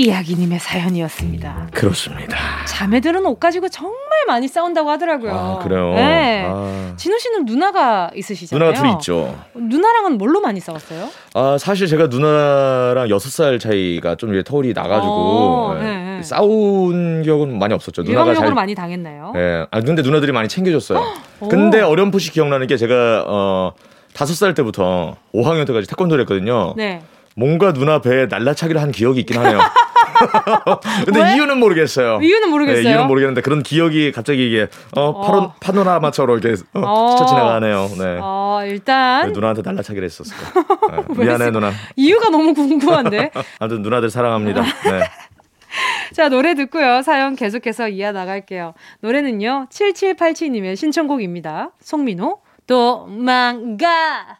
삐약이님의 사연이었습니다. 그렇습니다. 자매들은 옷 가지고 정말 많이 싸운다고 하더라고요. 아, 그래요? 네. 아. 진우 씨는 누나가 있으시잖아요. 누나가 둘이 있죠. 누나랑은 뭘로 많이 싸웠어요? 아, 사실 제가 누나랑 여섯 살 차이가 좀 이제 터울이 나가지고 어, 예, 네, 네. 싸운 기억은 많이 없었죠. 누나가 잘 많이 당했나요? 예. 아, 근데 누나들이 많이 챙겨줬어요. 오. 근데 어렴풋이 기억나는 게 제가, 어, 다섯 살 때부터 5학년 때까지 태권도를 했거든요. 네. 뭔가 누나 배에 날라차기를 한 기억이 있긴 하네요. 근데 왜? 이유는 모르겠어요. 이유는 모르겠어요. 네, 이유는 모르겠는데 그런 기억이 갑자기 이게, 어, 파로, 어. 파노라마처럼 이렇게 어, 어. 스쳐 지나가네요. 네. 어, 일단 네, 누나한테 날라차기를 했었어요. 네, 왜 미안해? 누나. 이유가 너무 궁금한데. 아무튼 누나들 사랑합니다. 네. 자, 노래 듣고요. 사연 계속해서 이어 나갈게요. 노래는요. 7787님의 신청곡입니다. 송민호, 도망가.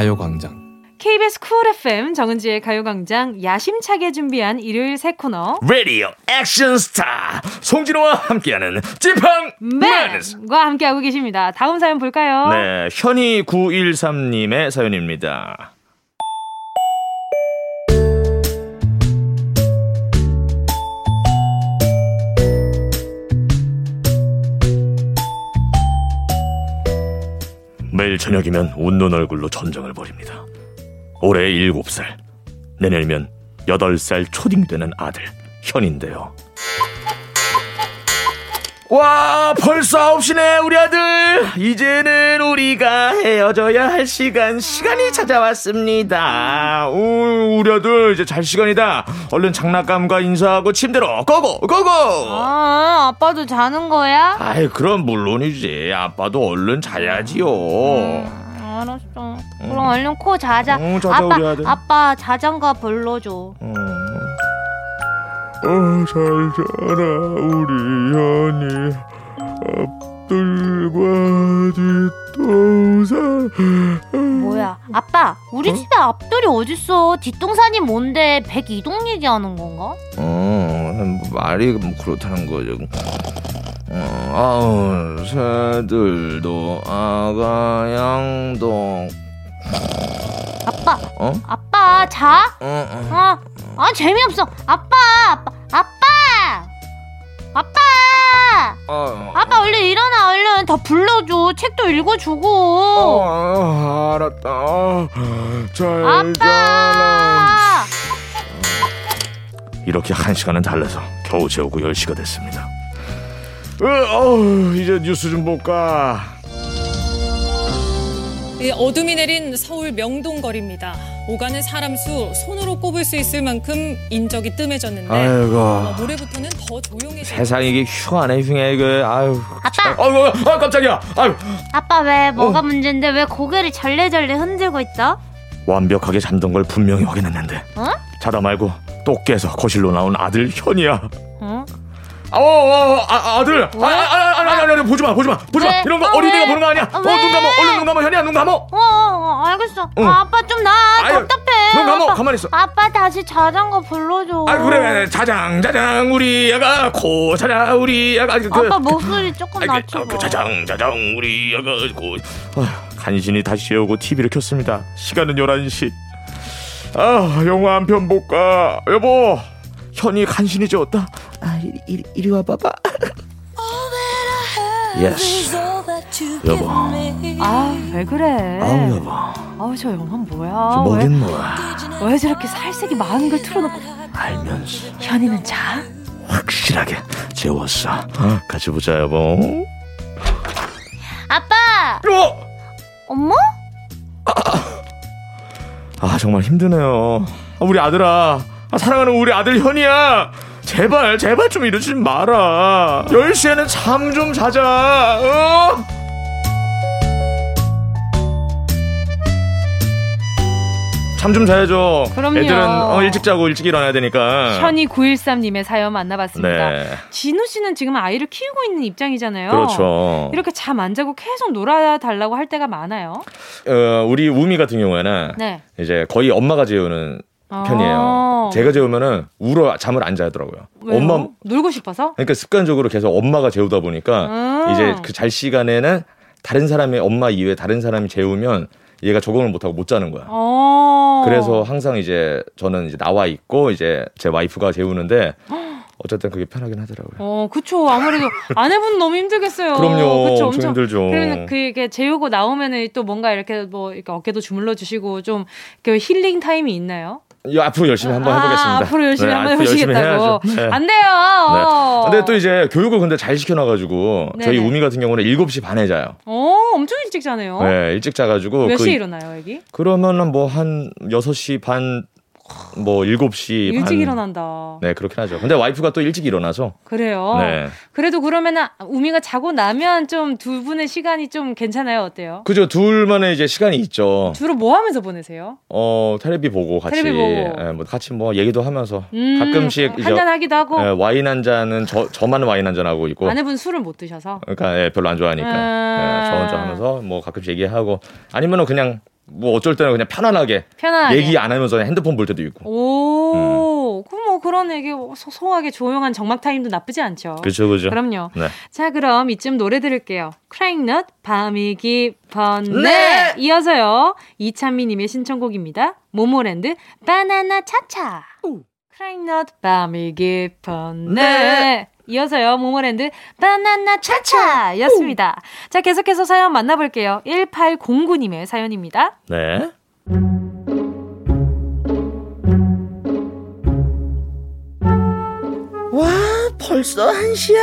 가요광장. KBS 쿨 FM 정은지의 가요광장 야심차게 준비한 일요일 새 코너 라디오 액션 스타 송진우와 함께하는 매니스 맨과 함께하고 계십니다. 다음 사연 볼까요? 네 현이 913님의 사연입니다 매일 저녁이면 웃는 얼굴로 전쟁을 벌입니다. 올해 7살 내년이면 8살 초딩 되는 아들 현인데요 와 벌써 9시네 우리 아들 이제는 우리가 헤어져야 할 시간 시간이 찾아왔습니다 우, 우리 아들 이제 잘 시간이다 얼른 장난감과 인사하고 침대로 고고 고고 아, 아빠도 자는 거야? 아이 그럼 물론이지 아빠도 얼른 자야지요 알았어. 그럼 얼른 코 자자. 어, 자자, 아빠. 아빠 자장가 불러줘. 어, 어, 잘 자라 우리 현이 앞들과 뒷동산 뭐야? 아빠, 우리 집에 앞돌이 어딨어? 뒷동산이 뭔데? 백이동 얘기하는 건가? 어, 뭐 말이 뭐 그렇다는 거죠. 어, 아우, 새들도 아가 양동. 아빠, 어? 아빠 자? 어, 어. 아, 아 재미없어. 아빠, 아빠, 아빠, 아빠, 어, 아빠 얼른 일어나 얼른 더 불러줘. 책도 읽어주고. 어, 알았다. 어, 잘 아빠. 이렇게 한 시간은 달래서 겨우 재우고 10시가 됐습니다. 어, 어우, 이제 뉴스 좀 볼까. 이 어둠이 내린 서울 명동거리입니다. 오가는 사람 수 손으로 꼽을 수 있을 만큼 인적이 뜸해졌는데 어, 아이고. 모레부터는 더 조용해질 세상에 이게 흉하네 흉해 이거 아유 아빠, 아유 아 깜짝이야 아유 아빠 왜 뭐가 문제인데 왜 고개를 절레절레 흔들고 있어? 완벽하게 잠든 걸 분명히 확인했는데 어? 자다 말고 또 깨서 거실로 나온 아들 현이야 어? 어, 어, 아, 아들 아, 아, 아, 아, 아, 아, 아, 보지 마 보지 마 보지 마 왜? 이런 거 아, 어린이가 왜? 보는 거 아니야 아, 어눈 왜? 감어 얼른 눈 감어 현이야 눈 감어 어, 어, 어 알겠어. 응. 아, 아빠 좀 나. 답답해. 눈 감어 아빠, 가만히 있어 아빠 다시 자전거 불러줘. 아 그래 자장 자장 우리 아가 코 자장 우리 아가 그 아빠 목소리 조금 아, 그, 낮춰. 아, 그 자장 자장 우리 아가 고 간신히 다시 재우고 TV를 켰습니다 시간은 11시 아 영화 한 편 볼까 여보 현이 간신히 재웠다. 아 이리, 이리, 이리 와봐봐. yes 여보. 아, 왜 그래? 아우 여보. 아우, 저 영화 뭐야? 저 뭐긴 뭐야? 왜 저렇게 살색이 많은 걸 틀어놓고. 알면서. 현이는 자? 확실하게 재웠어. 어, 같이 보자 여보. 아빠, 어? 엄마? 아 정말 힘드네요. 아, 우리 아들아, 아, 사랑하는 우리 아들 현이야. 제발, 제발 좀 이러지 마라. 10시에는 잠 좀 자자, 어? 잠좀 자야죠. 그럼요. 애들은 어, 일찍 자고 일찍 일어나야 되니까. 현이 913님의 사연 만나봤습니다. 네. 진우 씨는 지금 아이를 키우고 있는 입장이잖아요. 그렇죠. 이렇게 잠 안 자고 계속 놀아달라고 할 때가 많아요. 어, 우리 우미 같은 경우에는 네. 이제 거의 엄마가 재우는 아. 편이에요. 제가 재우면은 울어 잠을 안 자더라고요. 왜요? 엄마 놀고 싶어서? 그러니까 습관적으로 계속 엄마가 재우다 보니까 음. 이제 그 잘 시간에는 다른 사람이 엄마 이외에 다른 사람이 재우면 얘가 적응을 못하고 못 자는 거야. 어. 그래서 항상 이제 저는 이제 나와 있고 이제 제 와이프가 재우는데 어쨌든 그게 편하긴 하더라고요. 어, 그쵸. 아무래도 아내분 너무 힘들겠어요. 그럼요. 그쵸. 엄청 힘들죠. 그러면 그게 재우고 나오면은 또 뭔가 이렇게 뭐 이렇게 어깨도 주물러 주시고 좀 이렇게 힐링 타임이 있나요? 이 앞으로 열심히 한번 아, 해보겠습니다. 앞으로 열심히 네, 한번 해보시겠다고. 네. 안 돼요. 어. 근데 또 이제 교육을 근데 잘 시켜놔가지고 저희 네네. 우미 같은 경우는 7시 반에 자요. 어, 엄청 일찍 자네요. 네, 일찍 자가지고 몇 그 시에 일어나요, 여기? 그러면은 뭐 한 6시 반, 뭐 7시 일찍 반. 일어난다. 네, 그렇긴 하죠. 근데 와이프가 또 일찍 일어나서. 그래요. 네. 그래도 그러면은 우미가 자고 나면 좀 두 분의 시간이 좀 괜찮아요. 어때요? 그죠. 둘만의 이제 시간이 있죠. 주로 뭐 하면서 보내세요? 어, 텔레비 보고 같이. 텔레비 보고. 예, 뭐 같이 뭐 얘기도 하면서. 음, 가끔씩 이제. 한잔 하기도 하고 예, 와인 한 잔은 저, 저만 와인 한 잔 하고 있고. 아내분 술을 못 드셔서 그러니까 예, 별로 안 좋아하니까. 아. 예, 저 혼자 하면서 뭐 가끔씩 얘기하고. 아니면은 그냥 뭐 어쩔 때는 그냥 편안하게. 편안하게 얘기 안 하면서 핸드폰 볼 때도 있고. 오, 그럼 뭐 그런 얘기 소소하게 조용한 정막 타임도 나쁘지 않죠. 그죠, 그죠. 그럼요. 네. 자, 그럼 이쯤 노래 들을게요. 크라잉넛 밤이 깊었네. 네. 이어서요. 이찬미님의 신청곡입니다. 모모랜드 바나나 차차. 크라잉넛 밤이 깊었네. 네. 이어서요. 모모랜드 바나나 차차 였습니다. 자, 계속해서 사연 만나볼게요. 1809님의 사연입니다. 네. 와 벌써 한시야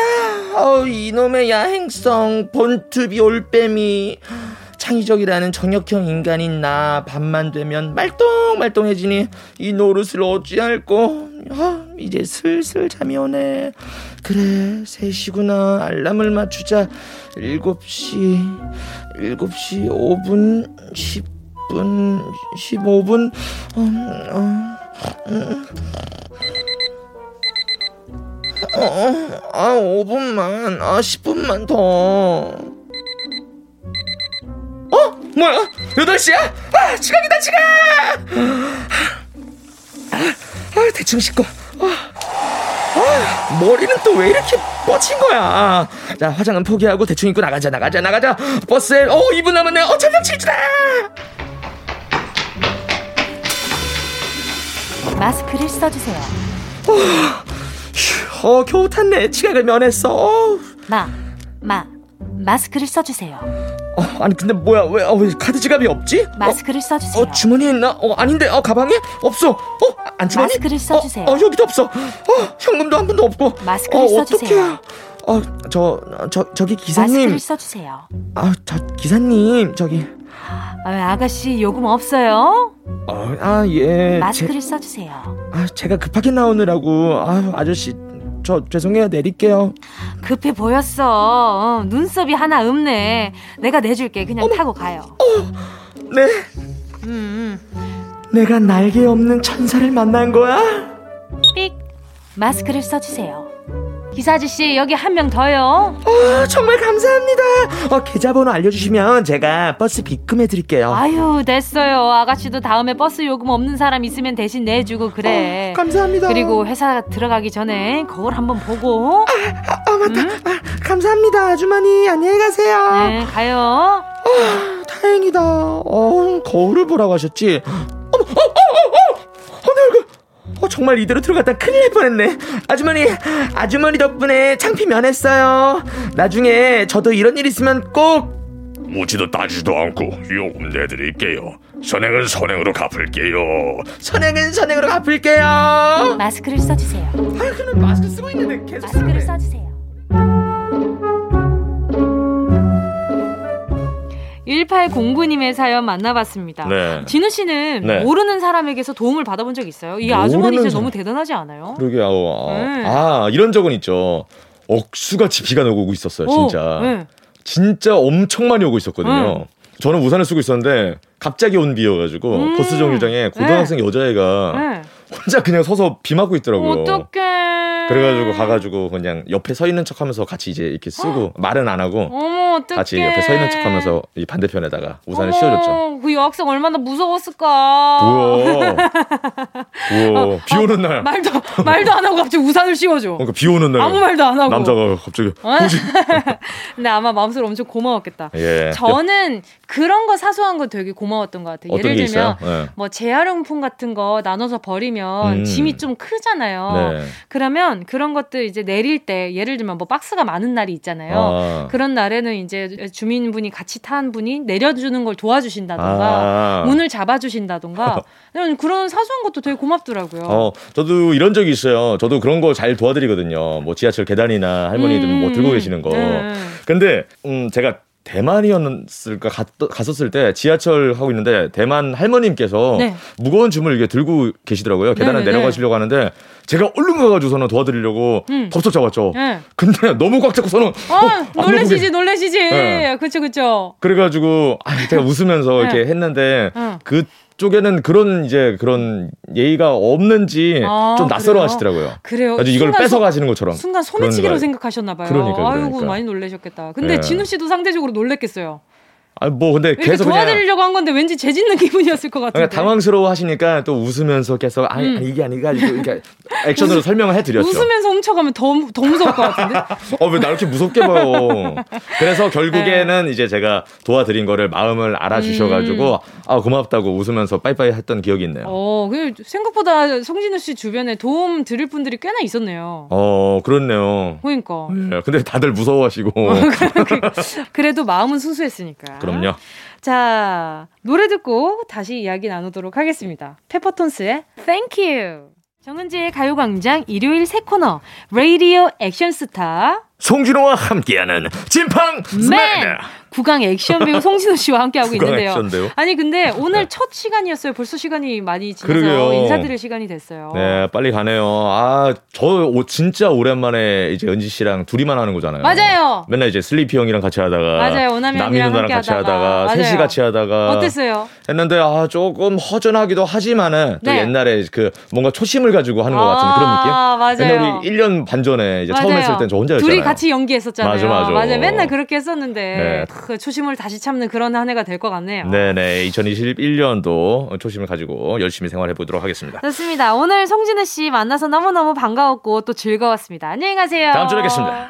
어, 이놈의 야행성 본투비 올빼미 창의적이라는 정역형 인간인 나 밤만 되면 말똥말똥해지니 이 노릇을 어찌할꼬 아, 이제 슬슬 잠이 오네 그래 3시구나 알람을 맞추자 7시 7시 5분 10분 15분 어, 어, 음. 어, 아, 5분만, 아, 10분만 더. 어? 뭐야? 8시야? 아, 지각이다, 지각! 아, 아, 대충 씻고. 아, 아, 머리는 또 왜 이렇게 뻗친 거야? 자, 화장은 포기하고 대충 입고 나가자, 나가자, 나가자. 버스에, 어, 2분 남았네. 어, 전력 질주다! 마스크를 써주세요. 어, 겨우 탔네. 지각을 면했어. 어, 마, 마, 마스크를 써주세요. 어, 아니, 근데 뭐야? 왜, 어, 왜 카드 지갑이 없지? 어, 마스크를 써주세요. 어 주머니에 있나? 어 아닌데 어 가방에 없어. 어 안주머니? 마스크를 써주세요. 어, 어 여기도 없어. 어 현금도 한 분도 없고. 마스크를 어, 써주세요. 어떡해. 어저 저 저기 기사님. 마스크를 써주세요. 아저 기사님 저기. 아, 아가씨 요금 없어요? 어 아 예. 마스크를 써주세요. 제, 아 제가 급하게 나오느라고 아 아저씨 저 죄송해요 내릴게요. 급해 보였어. 어, 눈썹이 하나 없네. 내가 내줄게. 그냥 타고 가요. 네. 음, 내가 날개 없는 천사를 만난 거야? 삑. 마스크를 써주세요. 기사 아저씨 여기 한 명 더요. 어 정말 감사합니다. 어 계좌번호 알려주시면 제가 버스 비금해 드릴게요. 아유 됐어요. 아가씨도 다음에 버스 요금 없는 사람 있으면 대신 내주고 그래. 어, 감사합니다. 그리고 회사 들어가기 전에 거울 한번 보고. 아 맞다. 아, 감사합니다 아주머니 안녕히 가세요. 네 가요. 다행이다. 어, 거울을 보라고 하셨지. 어머, 어, 어, 어, 어, 어. 어, 정말 이대로 들어갔다 큰일 날 뻔했네. 아주머니, 아주머니 덕분에 창피 면했어요. 나중에 저도 이런 일 있으면 꼭. 묻지도 따지도 않고 요금 내드릴게요. 선행은 선행으로 갚을게요. 선행은 선행으로 갚을게요. 마스크를 써주세요. 아, 그럼 마스크 쓰고 있는데 계속 마스크를. 써주세요. 1809님의 사연 만나봤습니다. 네. 진우 씨는 네. 모르는 사람에게서 도움을 받아본 적 있어요? 이 아주머니 진짜. 너무 대단하지 않아요? 그러게 아, 아, 네. 아 이런 적은 있죠. 억수같이 비가 오고 있었어요, 진짜. 오, 네. 진짜 엄청 많이 오고 있었거든요. 저는 우산을 쓰고 있었는데 갑자기 온 비여가지고 음. 버스 정류장에 고등학생 여자애가 네. 혼자 그냥 서서 비 맞고 있더라고요. 어떡해. 그래가지고 가가지고 그냥 옆에 서 있는 척하면서 같이 이제 이렇게 쓰고 말은 안 하고 어머. 같이 옆에 서 있는 척하면서 이 반대편에다가 우산을 씌워줬죠. 그 여학생 얼마나 무서웠을까. 우와, 우와, 비 오는 날. 말도, 말도 안 하고 갑자기 우산을 씌워줘. 그러니까 비 오는 날. 아무 말도 안 하고. 남자가 갑자기 어? 근데 아마 마음속으로 엄청 고마웠겠다. 예. 저는 그런 거 사소한 거 되게 고마웠던 것 같아요. 예를 게 들면? 네. 뭐 재활용품 같은 거 나눠서 버리면 음. 짐이 좀 크잖아요. 네. 그러면 그런 것들 이제 내릴 때 예를 들면 뭐 박스가 많은 날이 있잖아요. 아. 그런 날에는 이제 주민분이 같이 탄 분이 내려주는 걸 도와주신다던가 아. 문을 잡아주신다던가 그런 사소한 것도 되게 고맙더라고요. 어, 저도 이런 적이 있어요. 저도 그런 거 잘 도와드리거든요. 뭐 지하철 계단이나 할머니들 음, 뭐 들고 음. 계시는 거. 네. 근데 음 제가 대만이었을까 갔, 갔었을 때 지하철 하고 있는데 대만 할머님께서 네. 무거운 짐을 이게 들고 계시더라고요. 계단을 네네네. 내려가시려고 하는데 제가 얼른 가가지고서는 도와드리려고 음. 덥석 잡았죠. 네. 근데 너무 꽉 잡고 서는 어, 안 놀래시지, 놀래시지. 네. 그쵸, 그쵸. 그래가지고 아, 제가 웃으면서 네. 이렇게 했는데 응. 그 쪽에는 그런 이제 그런 예의가 없는지 아, 좀 낯설어 그래요? 하시더라고요. 그래요. 아주 이걸 뺏어 소- 가시는 것처럼. 순간 소매치기로 생각하셨나 봐요. 그러니까, 아이고 그러니까. 많이 놀라셨겠다. 근데 네. 진우 씨도 상대적으로 놀랬겠어요. 아, 뭐 근데 이렇게 계속 도와드리려고 한 건데 왠지 재짓는 기분이었을 것 같은데. 그러니까 당황스러워 하시니까 또 웃으면서 계속 아니, 음. 아니 이게 아니가 이렇게 액션으로 설명을 해드렸죠. 웃으면서 훔쳐가면 더, 무- 더 무서울 것 같은데. 어왜 나 이렇게 무섭게 봐요? 그래서 결국에는 이제 제가 도와드린 거를 마음을 알아주셔가지고 아 고맙다고 웃으면서 빠이빠이 했던 기억이 있네요. 어, 그 생각보다 송진우 씨 주변에 도움 드릴 분들이 꽤나 있었네요. 어 그렇네요. 그러니까. 네, 근데 다들 무서워하시고 그래도 마음은 순수했으니까. 그럼요. 자, 노래 듣고 다시 이야기 나누도록 하겠습니다. 페퍼톤스의 Thank You. 정은지의 가요광장 일요일 새 코너 라디오 액션스타 송진호와 함께하는 진팡 맨맨 구강 액션 배우 송진호 씨와 함께하고 있는데요. 아니 근데 오늘 네. 첫 시간이었어요. 벌써 시간이 많이 지나서 그러게요. 인사드릴 시간이 됐어요. 네 빨리 가네요. 아 저 진짜 오랜만에 이제 은지 씨랑 둘이만 하는 거잖아요. 맞아요. 맨날 이제 슬리피 형이랑 같이 하다가 맞아요. 오남이 남이 누나랑 같이 하다가. 맞아요. 셋이 같이 하다가 어땠어요? 했는데 아 조금 허전하기도 하지만은 또 네. 옛날에 그 뭔가 초심을 가지고 하는 것 같은 그런 느낌. 아, 맞아요. 옛날 우리 1년 반 전에 이제 처음 맞아요. 했을 땐 저 혼자였잖아요. 같이 연기했었잖아요. 맞아, 맞아. 맞아요. 맨날 그렇게 했었는데 네. 그 초심을 다시 참는 그런 한 해가 될 것 같네요. 네네 2021년도 초심을 가지고 열심히 생활해 보도록 하겠습니다. 좋습니다. 오늘 송진우 씨 만나서 너무 너무 반가웠고 또 즐거웠습니다. 안녕히 가세요. 다음 주에 뵙겠습니다.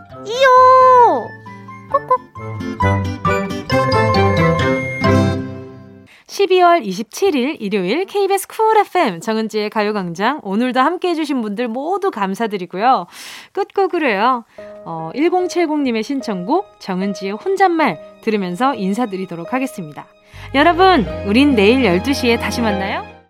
이요. 꾹꾹. 12월 27일 일요일 KBS 쿨 FM 정은지의 가요광장 오늘도 함께 해주신 분들 모두 감사드리고요. 끝곡으로요. 어, 1070님의 신청곡 정은지의 혼잣말 들으면서 인사드리도록 하겠습니다. 여러분, 우린 내일 12시에 다시 만나요.